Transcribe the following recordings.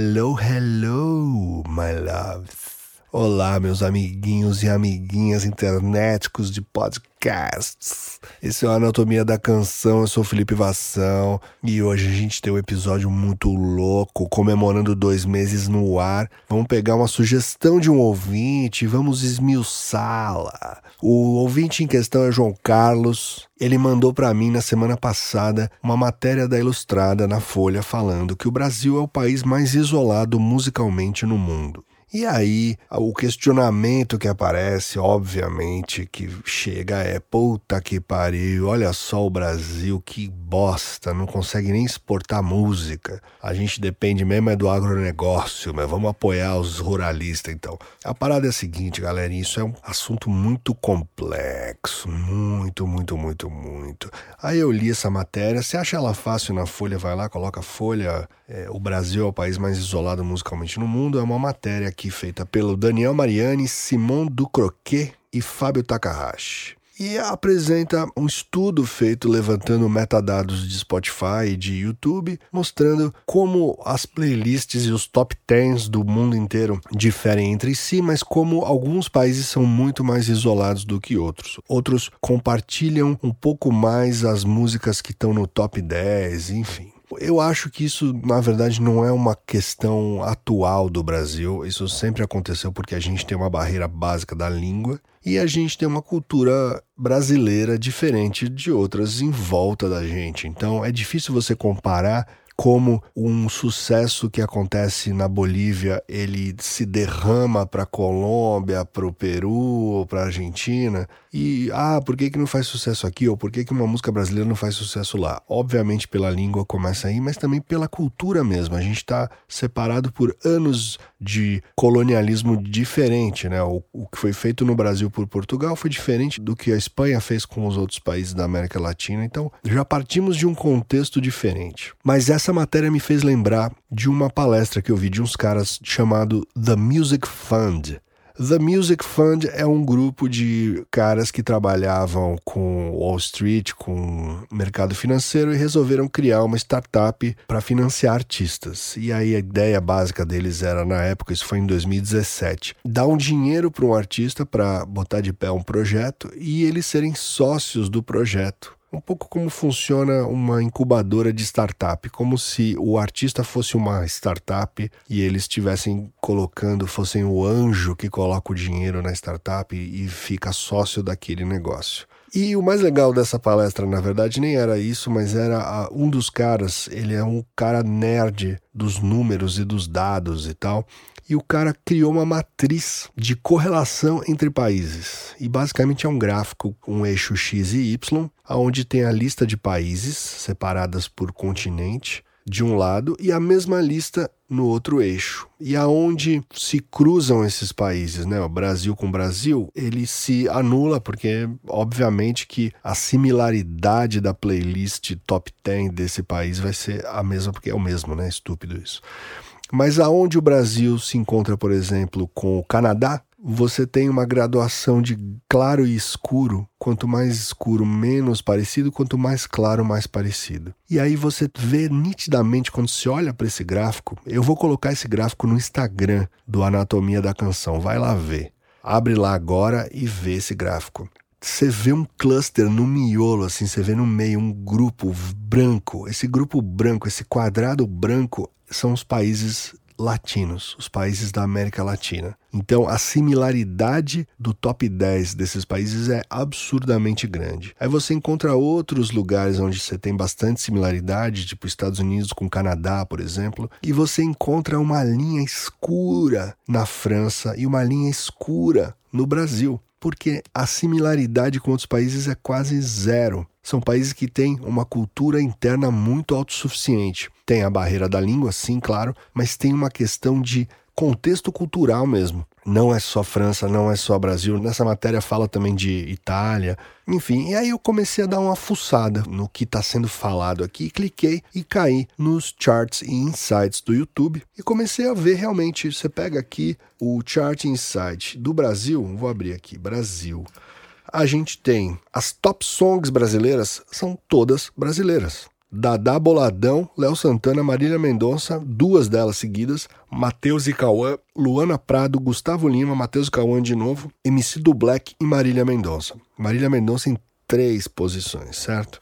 Hello, hello, my loves. Olá, meus amiguinhos e amiguinhas internéticos de podcasts. Esse é o Anatomia da Canção, eu sou Felipe Vassão e hoje a gente tem um episódio muito louco, comemorando dois meses no ar. Vamos pegar uma sugestão de um ouvinte e vamos esmiuçá-la. O ouvinte em questão é João Carlos. Ele mandou para mim na semana passada uma matéria da Ilustrada na Folha falando que o Brasil é o país mais isolado musicalmente no mundo. E aí, o questionamento que aparece, obviamente, que chega é: puta que pariu, olha só o Brasil, que bosta, não consegue nem exportar música. A gente depende mesmo é do agronegócio, mas vamos apoiar os ruralistas então. A parada é a seguinte, galera, isso é um assunto muito complexo, muito, muito, muito, muito. Aí eu li essa matéria, você acha ela fácil na Folha, vai lá, coloca Folha, é, o Brasil é o país mais isolado musicalmente no mundo, é uma matéria aqui feita pelo Daniel Mariani, Simon Ducroquet e Fábio Takahashi. E apresenta um estudo feito levantando metadados de Spotify e de YouTube, mostrando como as playlists e os top 10 do mundo inteiro diferem entre si, mas como alguns países são muito mais isolados do que outros. Outros compartilham um pouco mais as músicas que estão no top 10, enfim. Eu acho que isso, na verdade, não é uma questão atual do Brasil. Isso sempre aconteceu porque a gente tem uma barreira básica da língua e a gente tem uma cultura brasileira diferente de outras em volta da gente. Então é difícil você comparar como um sucesso que acontece na Bolívia ele se derrama para a Colômbia, para o Peru, para a Argentina e ah, por que, que não faz sucesso aqui ou por que, que uma música brasileira não faz sucesso lá? Obviamente pela língua começa aí, mas também pela cultura mesmo. A gente está separado por anos de colonialismo diferente, né? O, o que foi feito no Brasil por Portugal foi diferente do que a Espanha fez com os outros países da América Latina. Então já partimos de um contexto diferente. Mas essa matéria me fez lembrar de uma palestra que eu vi de uns caras chamado The Music Fund. The Music Fund é um grupo de caras que trabalhavam com Wall Street, com mercado financeiro e resolveram criar uma startup para financiar artistas. E aí a ideia básica deles era, na época, isso foi em 2017, dar um dinheiro para um artista para botar de pé um projeto e eles serem sócios do projeto um pouco como funciona uma incubadora de startup, como se o artista fosse uma startup e eles estivessem colocando, fossem o anjo que coloca o dinheiro na startup e fica sócio daquele negócio. E o mais legal dessa palestra, na verdade, nem era isso, mas era um dos caras, ele é um cara nerd dos números e dos dados e tal e o cara criou uma matriz de correlação entre países. E basicamente é um gráfico com um eixo X e Y, onde tem a lista de países separadas por continente de um lado e a mesma lista no outro eixo. E aonde se cruzam esses países, né? O Brasil com o Brasil, ele se anula porque obviamente que a similaridade da playlist top 10 desse país vai ser a mesma porque é o mesmo, né? Estúpido isso. Mas aonde o Brasil se encontra, por exemplo, com o Canadá, você tem uma graduação de claro e escuro. Quanto mais escuro, menos parecido, quanto mais claro, mais parecido. E aí você vê nitidamente quando se olha para esse gráfico. Eu vou colocar esse gráfico no Instagram do Anatomia da Canção. Vai lá ver. Abre lá agora e vê esse gráfico. Você vê um cluster no miolo, assim, você vê no meio um grupo branco. Esse grupo branco, esse quadrado branco, são os países latinos, os países da América Latina. Então, a similaridade do top 10 desses países é absurdamente grande. Aí você encontra outros lugares onde você tem bastante similaridade, tipo Estados Unidos com Canadá, por exemplo, e você encontra uma linha escura na França e uma linha escura no Brasil porque a similaridade com outros países é quase zero. São países que têm uma cultura interna muito autossuficiente. Tem a barreira da língua, sim, claro, mas tem uma questão de contexto cultural mesmo. Não é só França, não é só Brasil. Nessa matéria fala também de Itália. Enfim, e aí eu comecei a dar uma fuçada no que está sendo falado aqui. Cliquei e caí nos charts e insights do YouTube e comecei a ver realmente. Você pega aqui o chart insight do Brasil. Vou abrir aqui, Brasil. A gente tem as top songs brasileiras, são todas brasileiras Dadá Boladão, Léo Santana, Marília Mendonça, duas delas seguidas, Matheus e Cauã, Luana Prado, Gustavo Lima, Matheus e Cauã de novo, MC do Black e Marília Mendonça. Marília Mendonça em três posições, certo?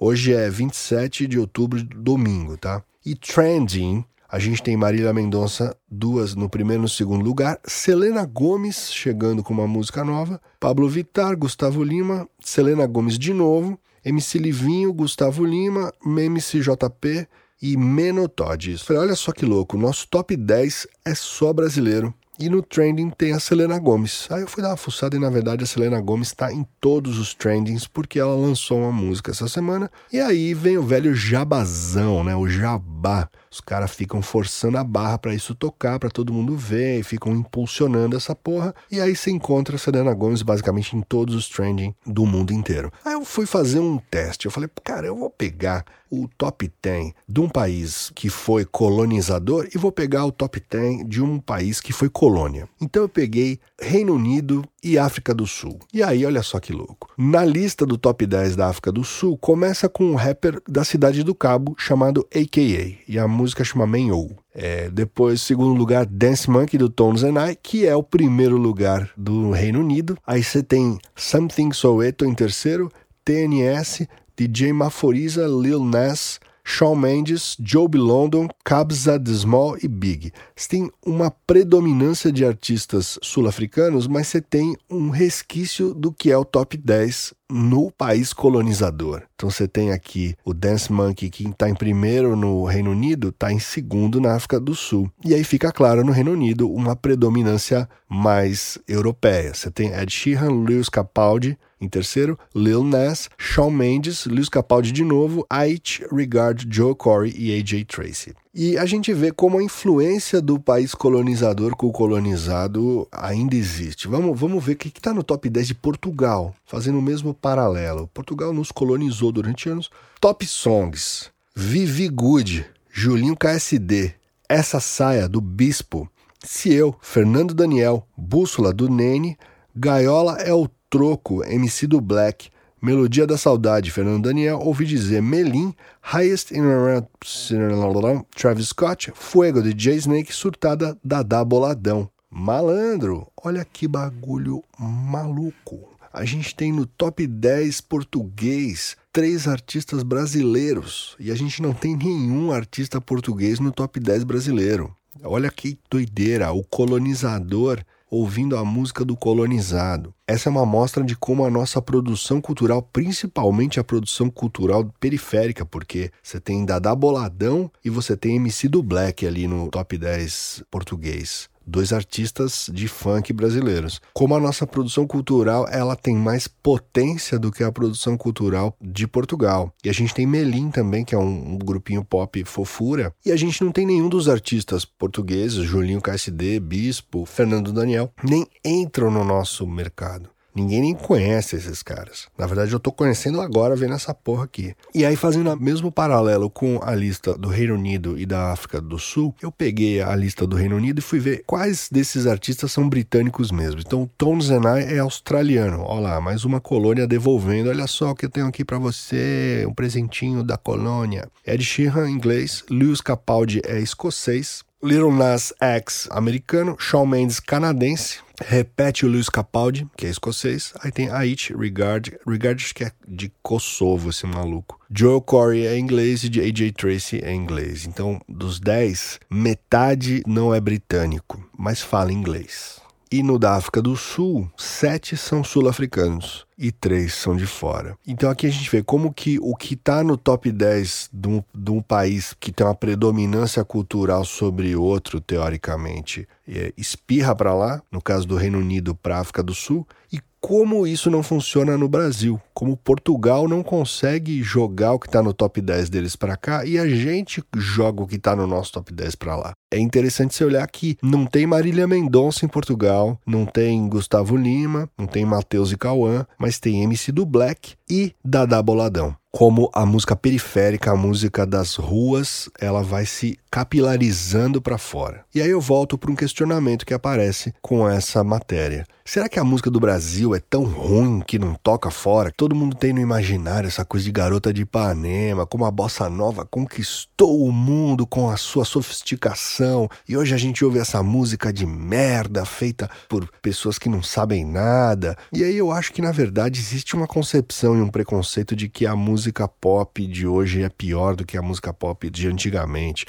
Hoje é 27 de outubro, domingo, tá? E trending, a gente tem Marília Mendonça, duas no primeiro e no segundo lugar, Selena Gomes chegando com uma música nova, Pablo Vittar, Gustavo Lima, Selena Gomes de novo, MC Livinho, Gustavo Lima, MCJP e Menotod. Falei, olha só que louco, nosso top 10 é só brasileiro. E no trending tem a Selena Gomes. Aí eu fui dar uma fuçada e na verdade a Selena Gomes está em todos os trendings porque ela lançou uma música essa semana. E aí vem o velho jabazão, né? O jabá. Os caras ficam forçando a barra para isso tocar, para todo mundo ver, e ficam impulsionando essa porra. E aí você encontra a Selena Gomes basicamente em todos os trending do mundo inteiro. Aí eu fui fazer um teste. Eu falei, cara, eu vou pegar o top 10 de um país que foi colonizador e vou pegar o top 10 de um país que foi colônia. Então eu peguei Reino Unido e África do Sul. E aí, olha só que louco. Na lista do top 10 da África do Sul, começa com um rapper da cidade do Cabo chamado AKA. E a música chama Menyo. É, depois, segundo lugar, Dance Monkey do Tones and I, que é o primeiro lugar do Reino Unido. Aí você tem Something Soweto em terceiro, TNS, DJ Maforiza, Lil Nas, Shawn Mendes, Joe London, Kabza The Small e Big. Você tem uma predominância de artistas sul-africanos, mas você tem um resquício do que é o top 10 no país colonizador. Então você tem aqui o Dance Monkey, que está em primeiro no Reino Unido, está em segundo na África do Sul. E aí fica claro no Reino Unido uma predominância mais europeia. Você tem Ed Sheeran, Lewis Capaldi, em terceiro, Lil Nas, Shawn Mendes, Lewis Capaldi de novo, Aight, Regard, Joe Corey e AJ Tracy. E a gente vê como a influência do país colonizador com o colonizado ainda existe. Vamos, vamos ver o que está no top 10 de Portugal, fazendo o mesmo paralelo. Portugal nos colonizou durante anos. Top Songs: Vivi Good, Julinho KSD, Essa Saia do Bispo, Se Eu, Fernando Daniel, Bússola do Nene, Gaiola é o Troco, MC do Black, Melodia da Saudade, Fernando Daniel, ouvi dizer Melim, Highest in Around, Travis Scott, Fuego de Jay Snake, Surtada, Dadá Boladão. Malandro, olha que bagulho maluco. A gente tem no top 10 português três artistas brasileiros e a gente não tem nenhum artista português no top 10 brasileiro. Olha que doideira, o colonizador ouvindo a música do colonizado. Essa é uma amostra de como a nossa produção cultural, principalmente a produção cultural periférica, porque você tem Dada Boladão e você tem MC do Black ali no top 10 português dois artistas de funk brasileiros. Como a nossa produção cultural ela tem mais potência do que a produção cultural de Portugal. E a gente tem Melim também, que é um, um grupinho pop fofura. E a gente não tem nenhum dos artistas portugueses, Julinho KSD, Bispo, Fernando Daniel, nem entram no nosso mercado. Ninguém nem conhece esses caras. Na verdade, eu tô conhecendo agora vendo essa porra aqui. E aí, fazendo o mesmo paralelo com a lista do Reino Unido e da África do Sul, eu peguei a lista do Reino Unido e fui ver quais desses artistas são britânicos mesmo. Então, Tones and I é australiano. Olha lá, mais uma colônia devolvendo. Olha só o que eu tenho aqui para você, um presentinho da colônia. Ed Sheeran, inglês. Lewis Capaldi é escocês. Little Nas X, americano. Shawn Mendes, canadense. Repete o Luiz Capaldi, que é escocês. Aí tem Aight, Regard. Regard acho que é de Kosovo, esse maluco. Joe Corey é inglês e AJ Tracy é inglês. Então, dos 10, metade não é britânico, mas fala inglês. E no da África do Sul, sete são sul-africanos e três são de fora. Então aqui a gente vê como que o que está no top 10 de um, de um, país que tem uma predominância cultural sobre outro, teoricamente, é, espirra para lá, no caso do Reino Unido para a África do Sul, e como isso não funciona no Brasil, como Portugal não consegue jogar o que está no top 10 deles para cá e a gente joga o que está no nosso top 10 para lá. É interessante você olhar que não tem Marília Mendonça em Portugal, não tem Gustavo Lima, não tem Matheus e Cauã, mas tem MC do Black, e Dada Boladão como a música periférica, a música das ruas, ela vai se capilarizando para fora. E aí eu volto para um questionamento que aparece com essa matéria. Será que a música do Brasil é tão ruim que não toca fora? Todo mundo tem no imaginário essa coisa de garota de Ipanema, como a bossa nova conquistou o mundo com a sua sofisticação. E hoje a gente ouve essa música de merda feita por pessoas que não sabem nada. E aí eu acho que na verdade existe uma concepção e um preconceito de que a música pop de hoje é pior do que a música pop de antigamente.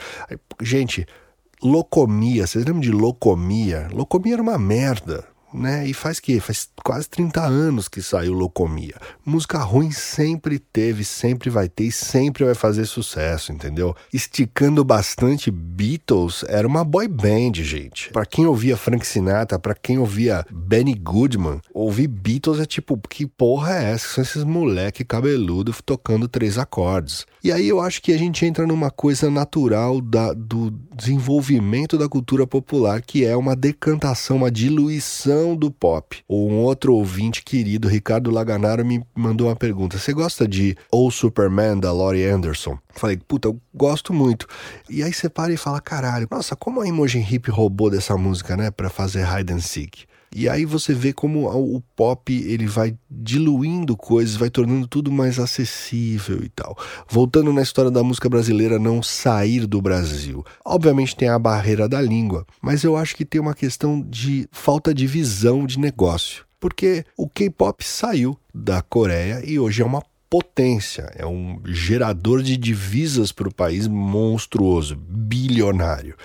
Gente, Locomia, vocês lembram de Locomia? Locomia era uma merda né? E faz que faz quase 30 anos que saiu Locomia. Música ruim sempre teve, sempre vai ter e sempre vai fazer sucesso, entendeu? Esticando bastante, Beatles era uma boy band, gente. Para quem ouvia Frank Sinatra, para quem ouvia Benny Goodman, ouvir Beatles é tipo, que porra é essa? São esses moleque cabeludo tocando três acordes. E aí eu acho que a gente entra numa coisa natural da, do desenvolvimento da cultura popular, que é uma decantação, uma diluição do pop. Um outro ouvinte querido, Ricardo Laganaro, me mandou uma pergunta. Você gosta de O Superman, da Laurie Anderson? Falei, puta, eu gosto muito. E aí você para e fala, caralho, nossa, como a Imogen Hip roubou dessa música, né, pra fazer Hide and Seek. E aí você vê como o pop ele vai diluindo coisas, vai tornando tudo mais acessível e tal. Voltando na história da música brasileira não sair do Brasil. Obviamente tem a barreira da língua, mas eu acho que tem uma questão de falta de visão de negócio. Porque o K-pop saiu da Coreia e hoje é uma potência, é um gerador de divisas para o país monstruoso, bilionário.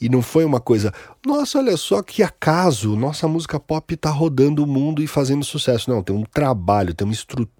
E não foi uma coisa, nossa, olha só que acaso, nossa música pop está rodando o mundo e fazendo sucesso. Não, tem um trabalho, tem uma estrutura,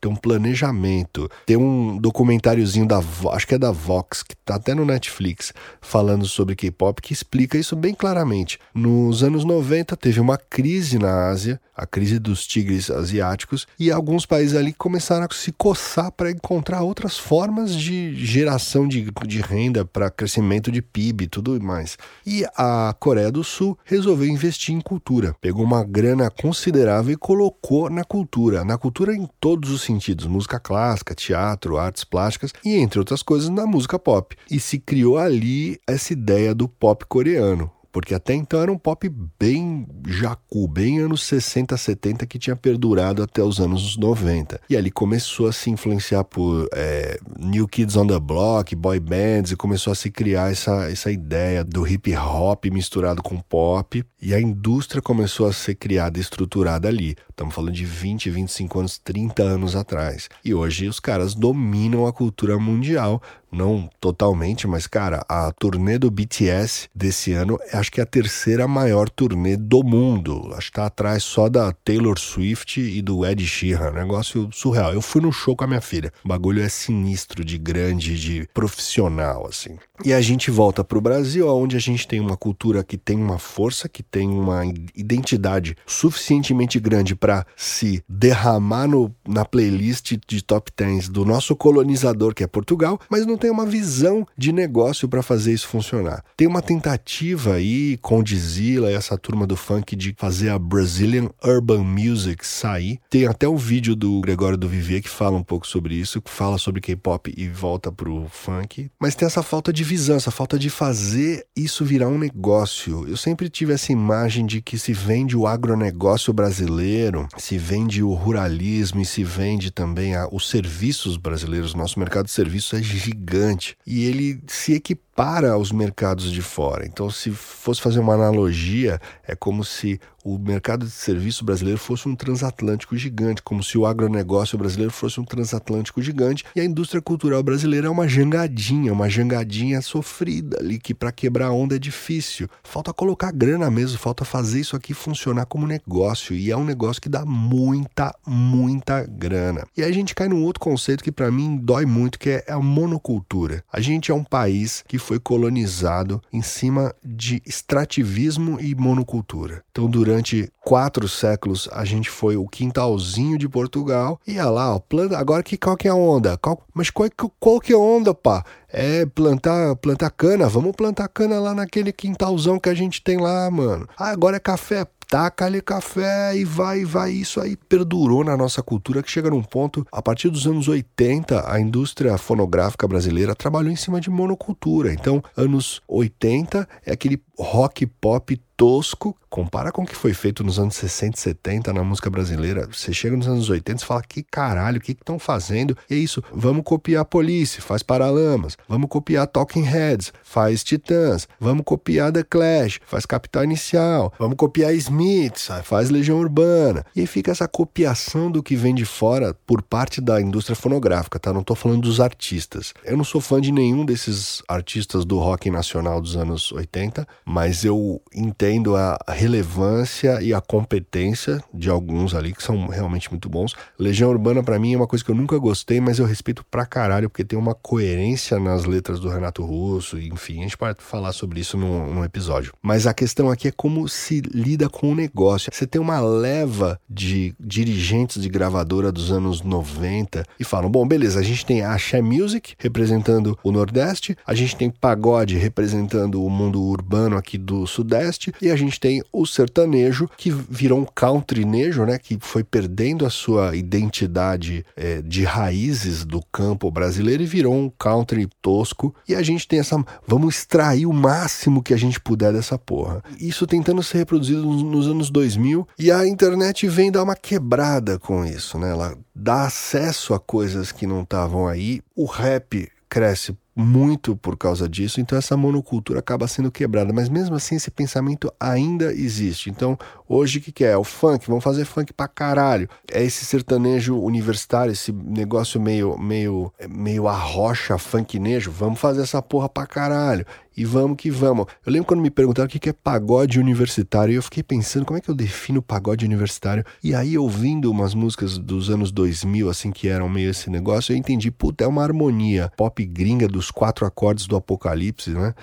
tem um planejamento, tem um documentáriozinho da, acho que é da Vox, que está até no Netflix, falando sobre K-pop, que explica isso bem claramente. Nos anos 90 teve uma crise na Ásia, a crise dos tigres asiáticos, e alguns países ali começaram a se coçar para encontrar outras formas de geração de, de renda para crescimento de PIB e tudo mais. E a Coreia do Sul resolveu investir em cultura. Pegou uma grana considerável e colocou na cultura. Na cultura em todos os sentidos: música clássica, teatro, artes plásticas e, entre outras coisas, na música pop. E se criou ali essa ideia do pop coreano porque até então era um pop bem jacu, bem anos 60, 70, que tinha perdurado até os anos 90. E ali começou a se influenciar por é, New Kids on the Block, boy bands, e começou a se criar essa, essa ideia do hip hop misturado com pop. E a indústria começou a ser criada e estruturada ali. Estamos falando de 20, 25 anos, 30 anos atrás. E hoje os caras dominam a cultura mundial não totalmente, mas cara, a turnê do BTS desse ano acho que é a terceira maior turnê do mundo. Acho que tá atrás só da Taylor Swift e do Ed Sheeran. Negócio surreal. Eu fui no show com a minha filha. O bagulho é sinistro, de grande, de profissional, assim. E a gente volta pro Brasil, onde a gente tem uma cultura que tem uma força, que tem uma identidade suficientemente grande para se derramar no, na playlist de top 10 do nosso colonizador, que é Portugal, mas não tem uma visão de negócio para fazer isso funcionar. Tem uma tentativa aí com Dizila e essa turma do funk de fazer a Brazilian Urban Music sair. Tem até um vídeo do Gregório do Vivier que fala um pouco sobre isso, que fala sobre K-pop e volta pro funk. Mas tem essa falta de visão, essa falta de fazer isso virar um negócio. Eu sempre tive essa imagem de que se vende o agronegócio brasileiro, se vende o ruralismo e se vende também a, os serviços brasileiros. Nosso mercado de serviços é gigante gigante. E ele se equipara aos mercados de fora. Então, se fosse fazer uma analogia, é como se o mercado de serviço brasileiro fosse um transatlântico gigante, como se o agronegócio brasileiro fosse um transatlântico gigante e a indústria cultural brasileira é uma jangadinha, uma jangadinha sofrida ali que para quebrar a onda é difícil. Falta colocar grana mesmo, falta fazer isso aqui funcionar como negócio e é um negócio que dá muita, muita grana. E aí a gente cai num outro conceito que para mim dói muito, que é a monocultura. A gente é um país que foi colonizado em cima de extrativismo e monocultura. Então, durante quatro séculos a gente foi o quintalzinho de Portugal. E ia lá, ó, planta. Agora que qual que é a onda? Qual, mas qual, qual que é a onda, pá? É plantar, plantar cana. Vamos plantar cana lá naquele quintalzão que a gente tem lá, mano. Ah, agora é café. Taca-lhe café e vai, vai. Isso aí perdurou na nossa cultura que chega num ponto, a partir dos anos 80, a indústria fonográfica brasileira trabalhou em cima de monocultura. Então, anos 80 é aquele rock pop tosco, compara com o que foi feito nos anos 60 e 70 na música brasileira. Você chega nos anos 80 e fala: que caralho, o que estão fazendo? E é isso, vamos copiar Police, faz Paralamas, vamos copiar Talking Heads, faz Titãs, vamos copiar The Clash, faz Capital Inicial, vamos copiar Smiths, faz Legião Urbana. E aí fica essa copiação do que vem de fora por parte da indústria fonográfica, tá? Não tô falando dos artistas. Eu não sou fã de nenhum desses artistas do rock nacional dos anos 80, mas eu entendo a relevância e a competência de alguns ali que são realmente muito bons. Legião Urbana para mim é uma coisa que eu nunca gostei, mas eu respeito pra caralho porque tem uma coerência nas letras do Renato Russo, enfim, a gente pode falar sobre isso num, num episódio. Mas a questão aqui é como se lida com o negócio. Você tem uma leva de dirigentes de gravadora dos anos 90 e falam: bom, beleza, a gente tem a Axé Music representando o Nordeste, a gente tem pagode representando o mundo urbano aqui do Sudeste e a gente tem o sertanejo que virou um countrynejo, né, que foi perdendo a sua identidade é, de raízes do campo brasileiro e virou um country tosco. E a gente tem essa, vamos extrair o máximo que a gente puder dessa porra. Isso tentando ser reproduzido nos, nos anos 2000 e a internet vem dar uma quebrada com isso, né? Ela dá acesso a coisas que não estavam aí. O rap cresce muito por causa disso, então essa monocultura acaba sendo quebrada, mas mesmo assim esse pensamento ainda existe. Então, hoje o que, que é? é? O funk, vamos fazer funk pra caralho. É esse sertanejo universitário, esse negócio meio meio meio arrocha funknejo, vamos fazer essa porra pra caralho. E vamos que vamos. Eu lembro quando me perguntaram o que é pagode universitário, e eu fiquei pensando como é que eu defino pagode universitário. E aí, ouvindo umas músicas dos anos 2000, assim, que eram meio esse negócio, eu entendi, puta, é uma harmonia pop gringa dos quatro acordes do Apocalipse, né?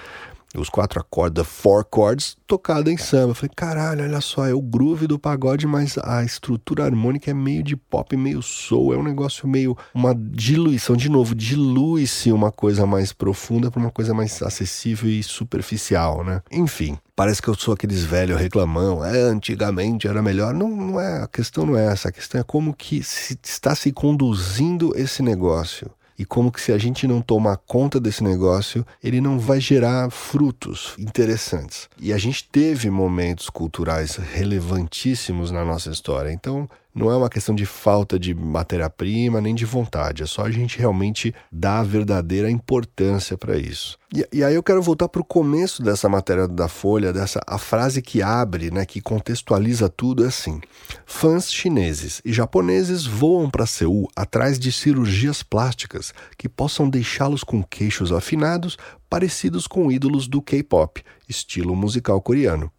Os quatro acordes, the four chords, tocada em samba. Eu falei, caralho, olha só, é o groove do pagode, mas a estrutura harmônica é meio de pop, meio soul, é um negócio meio uma diluição, de novo, dilui-se uma coisa mais profunda para uma coisa mais acessível e superficial, né? Enfim, parece que eu sou aqueles velhos reclamão, é, antigamente era melhor. Não, não é, a questão não é essa, a questão é como que se, está se conduzindo esse negócio e como que se a gente não tomar conta desse negócio, ele não vai gerar frutos interessantes. E a gente teve momentos culturais relevantíssimos na nossa história. Então, não é uma questão de falta de matéria-prima nem de vontade, é só a gente realmente dar a verdadeira importância para isso. E, e, aí eu quero voltar para o começo dessa matéria da Folha, dessa a frase que abre, né, que contextualiza tudo é assim: fãs chineses e japoneses voam para Seul atrás de cirurgias plásticas que possam deixá-los com queixos afinados, parecidos com ídolos do K-pop, estilo musical coreano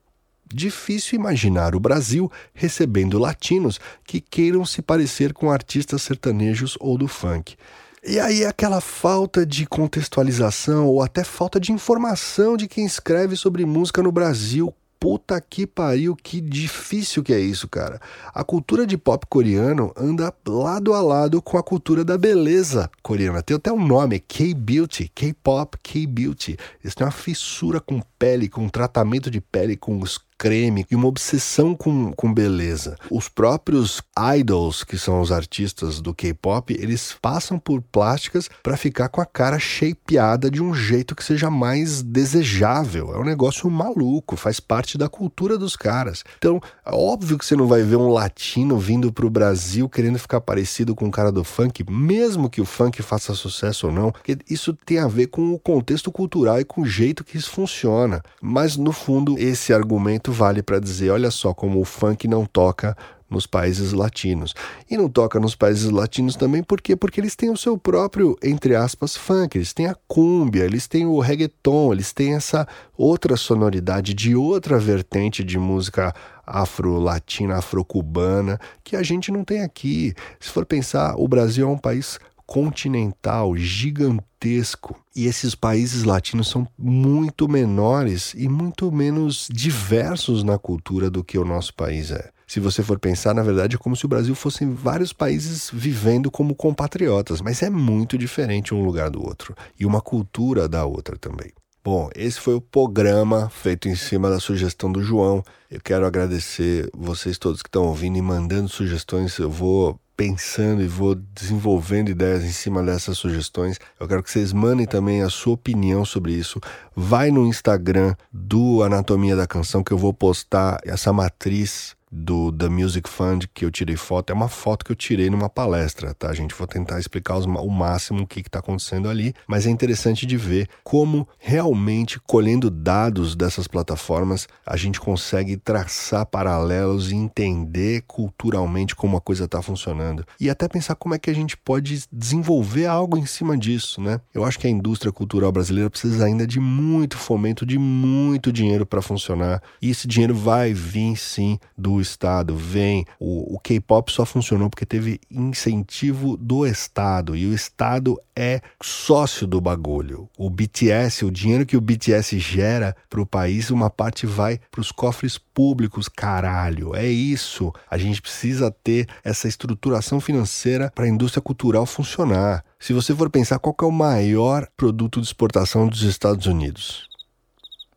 difícil imaginar o Brasil recebendo latinos que queiram se parecer com artistas sertanejos ou do funk. E aí aquela falta de contextualização ou até falta de informação de quem escreve sobre música no Brasil. Puta que pariu, que difícil que é isso, cara. A cultura de pop coreano anda lado a lado com a cultura da beleza coreana. Tem até um nome, K-Beauty, K-Pop, K-Beauty. Eles têm uma fissura com pele, com tratamento de pele, com os creme e uma obsessão com, com beleza. Os próprios idols, que são os artistas do K-pop, eles passam por plásticas para ficar com a cara shapeada de um jeito que seja mais desejável. É um negócio maluco, faz parte da cultura dos caras. Então, é óbvio que você não vai ver um latino vindo pro Brasil querendo ficar parecido com o cara do funk, mesmo que o funk faça sucesso ou não, porque isso tem a ver com o contexto cultural e com o jeito que isso funciona. Mas no fundo, esse argumento vale para dizer: olha só como o funk não toca nos países latinos. E não toca nos países latinos também por quê? Porque eles têm o seu próprio, entre aspas, funk, eles têm a cúmbia, eles têm o reggaeton, eles têm essa outra sonoridade de outra vertente de música afro-latina, afro-cubana, que a gente não tem aqui. Se for pensar, o Brasil é um país continental, gigantesco. E esses países latinos são muito menores e muito menos diversos na cultura do que o nosso país é. Se você for pensar, na verdade, é como se o Brasil fosse vários países vivendo como compatriotas, mas é muito diferente um lugar do outro e uma cultura da outra também. Bom, esse foi o programa feito em cima da sugestão do João. Eu quero agradecer vocês todos que estão ouvindo e mandando sugestões. Eu vou pensando e vou desenvolvendo ideias em cima dessas sugestões. Eu quero que vocês mandem também a sua opinião sobre isso. Vai no Instagram do Anatomia da Canção que eu vou postar essa matriz do The Music Fund que eu tirei foto é uma foto que eu tirei numa palestra, tá, gente? Vou tentar explicar os, o máximo o que está acontecendo ali, mas é interessante de ver como realmente colhendo dados dessas plataformas a gente consegue traçar paralelos e entender culturalmente como a coisa está funcionando e até pensar como é que a gente pode desenvolver algo em cima disso, né? Eu acho que a indústria cultural brasileira precisa ainda de muito fomento, de muito dinheiro para funcionar e esse dinheiro vai vir sim do Estado, vem. O, o K-pop só funcionou porque teve incentivo do Estado e o Estado é sócio do bagulho. O BTS, o dinheiro que o BTS gera para o país, uma parte vai para os cofres públicos, caralho. É isso. A gente precisa ter essa estruturação financeira para a indústria cultural funcionar. Se você for pensar qual é o maior produto de exportação dos Estados Unidos,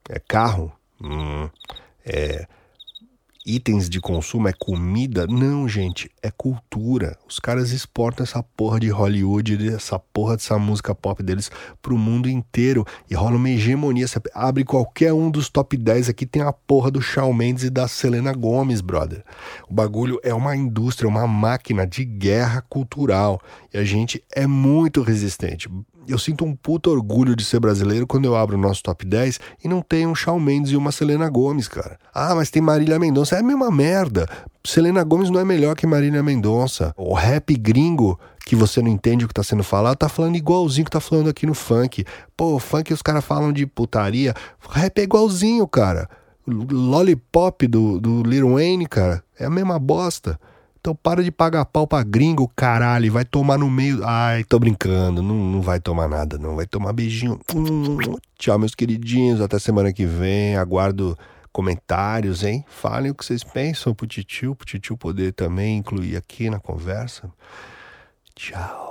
é carro? Hum, é itens de consumo, é comida. Não, gente, é cultura. Os caras exportam essa porra de Hollywood, essa porra dessa música pop deles pro mundo inteiro e rola uma hegemonia. Você abre qualquer um dos top 10 aqui, tem a porra do Shawn Mendes e da Selena Gomez, brother. O bagulho é uma indústria, uma máquina de guerra cultural e a gente é muito resistente eu sinto um puto orgulho de ser brasileiro quando eu abro o nosso top 10 e não tem um Shawn Mendes e uma Selena Gomes, cara. Ah, mas tem Marília Mendonça. É a mesma merda. Selena Gomes não é melhor que Marília Mendonça. O rap gringo que você não entende o que tá sendo falado, tá falando igualzinho que tá falando aqui no funk. Pô, funk os caras falam de putaria. Rap é igualzinho, cara. Lollipop do, do Lil Wayne, cara, é a mesma bosta. Então para de pagar pau pra gringo, caralho, vai tomar no meio. Ai, tô brincando, não, não vai tomar nada, não. Vai tomar beijinho. Tchau, meus queridinhos, até semana que vem. Aguardo comentários, hein? Falem o que vocês pensam pro Titio, pro Titio poder também incluir aqui na conversa. Tchau.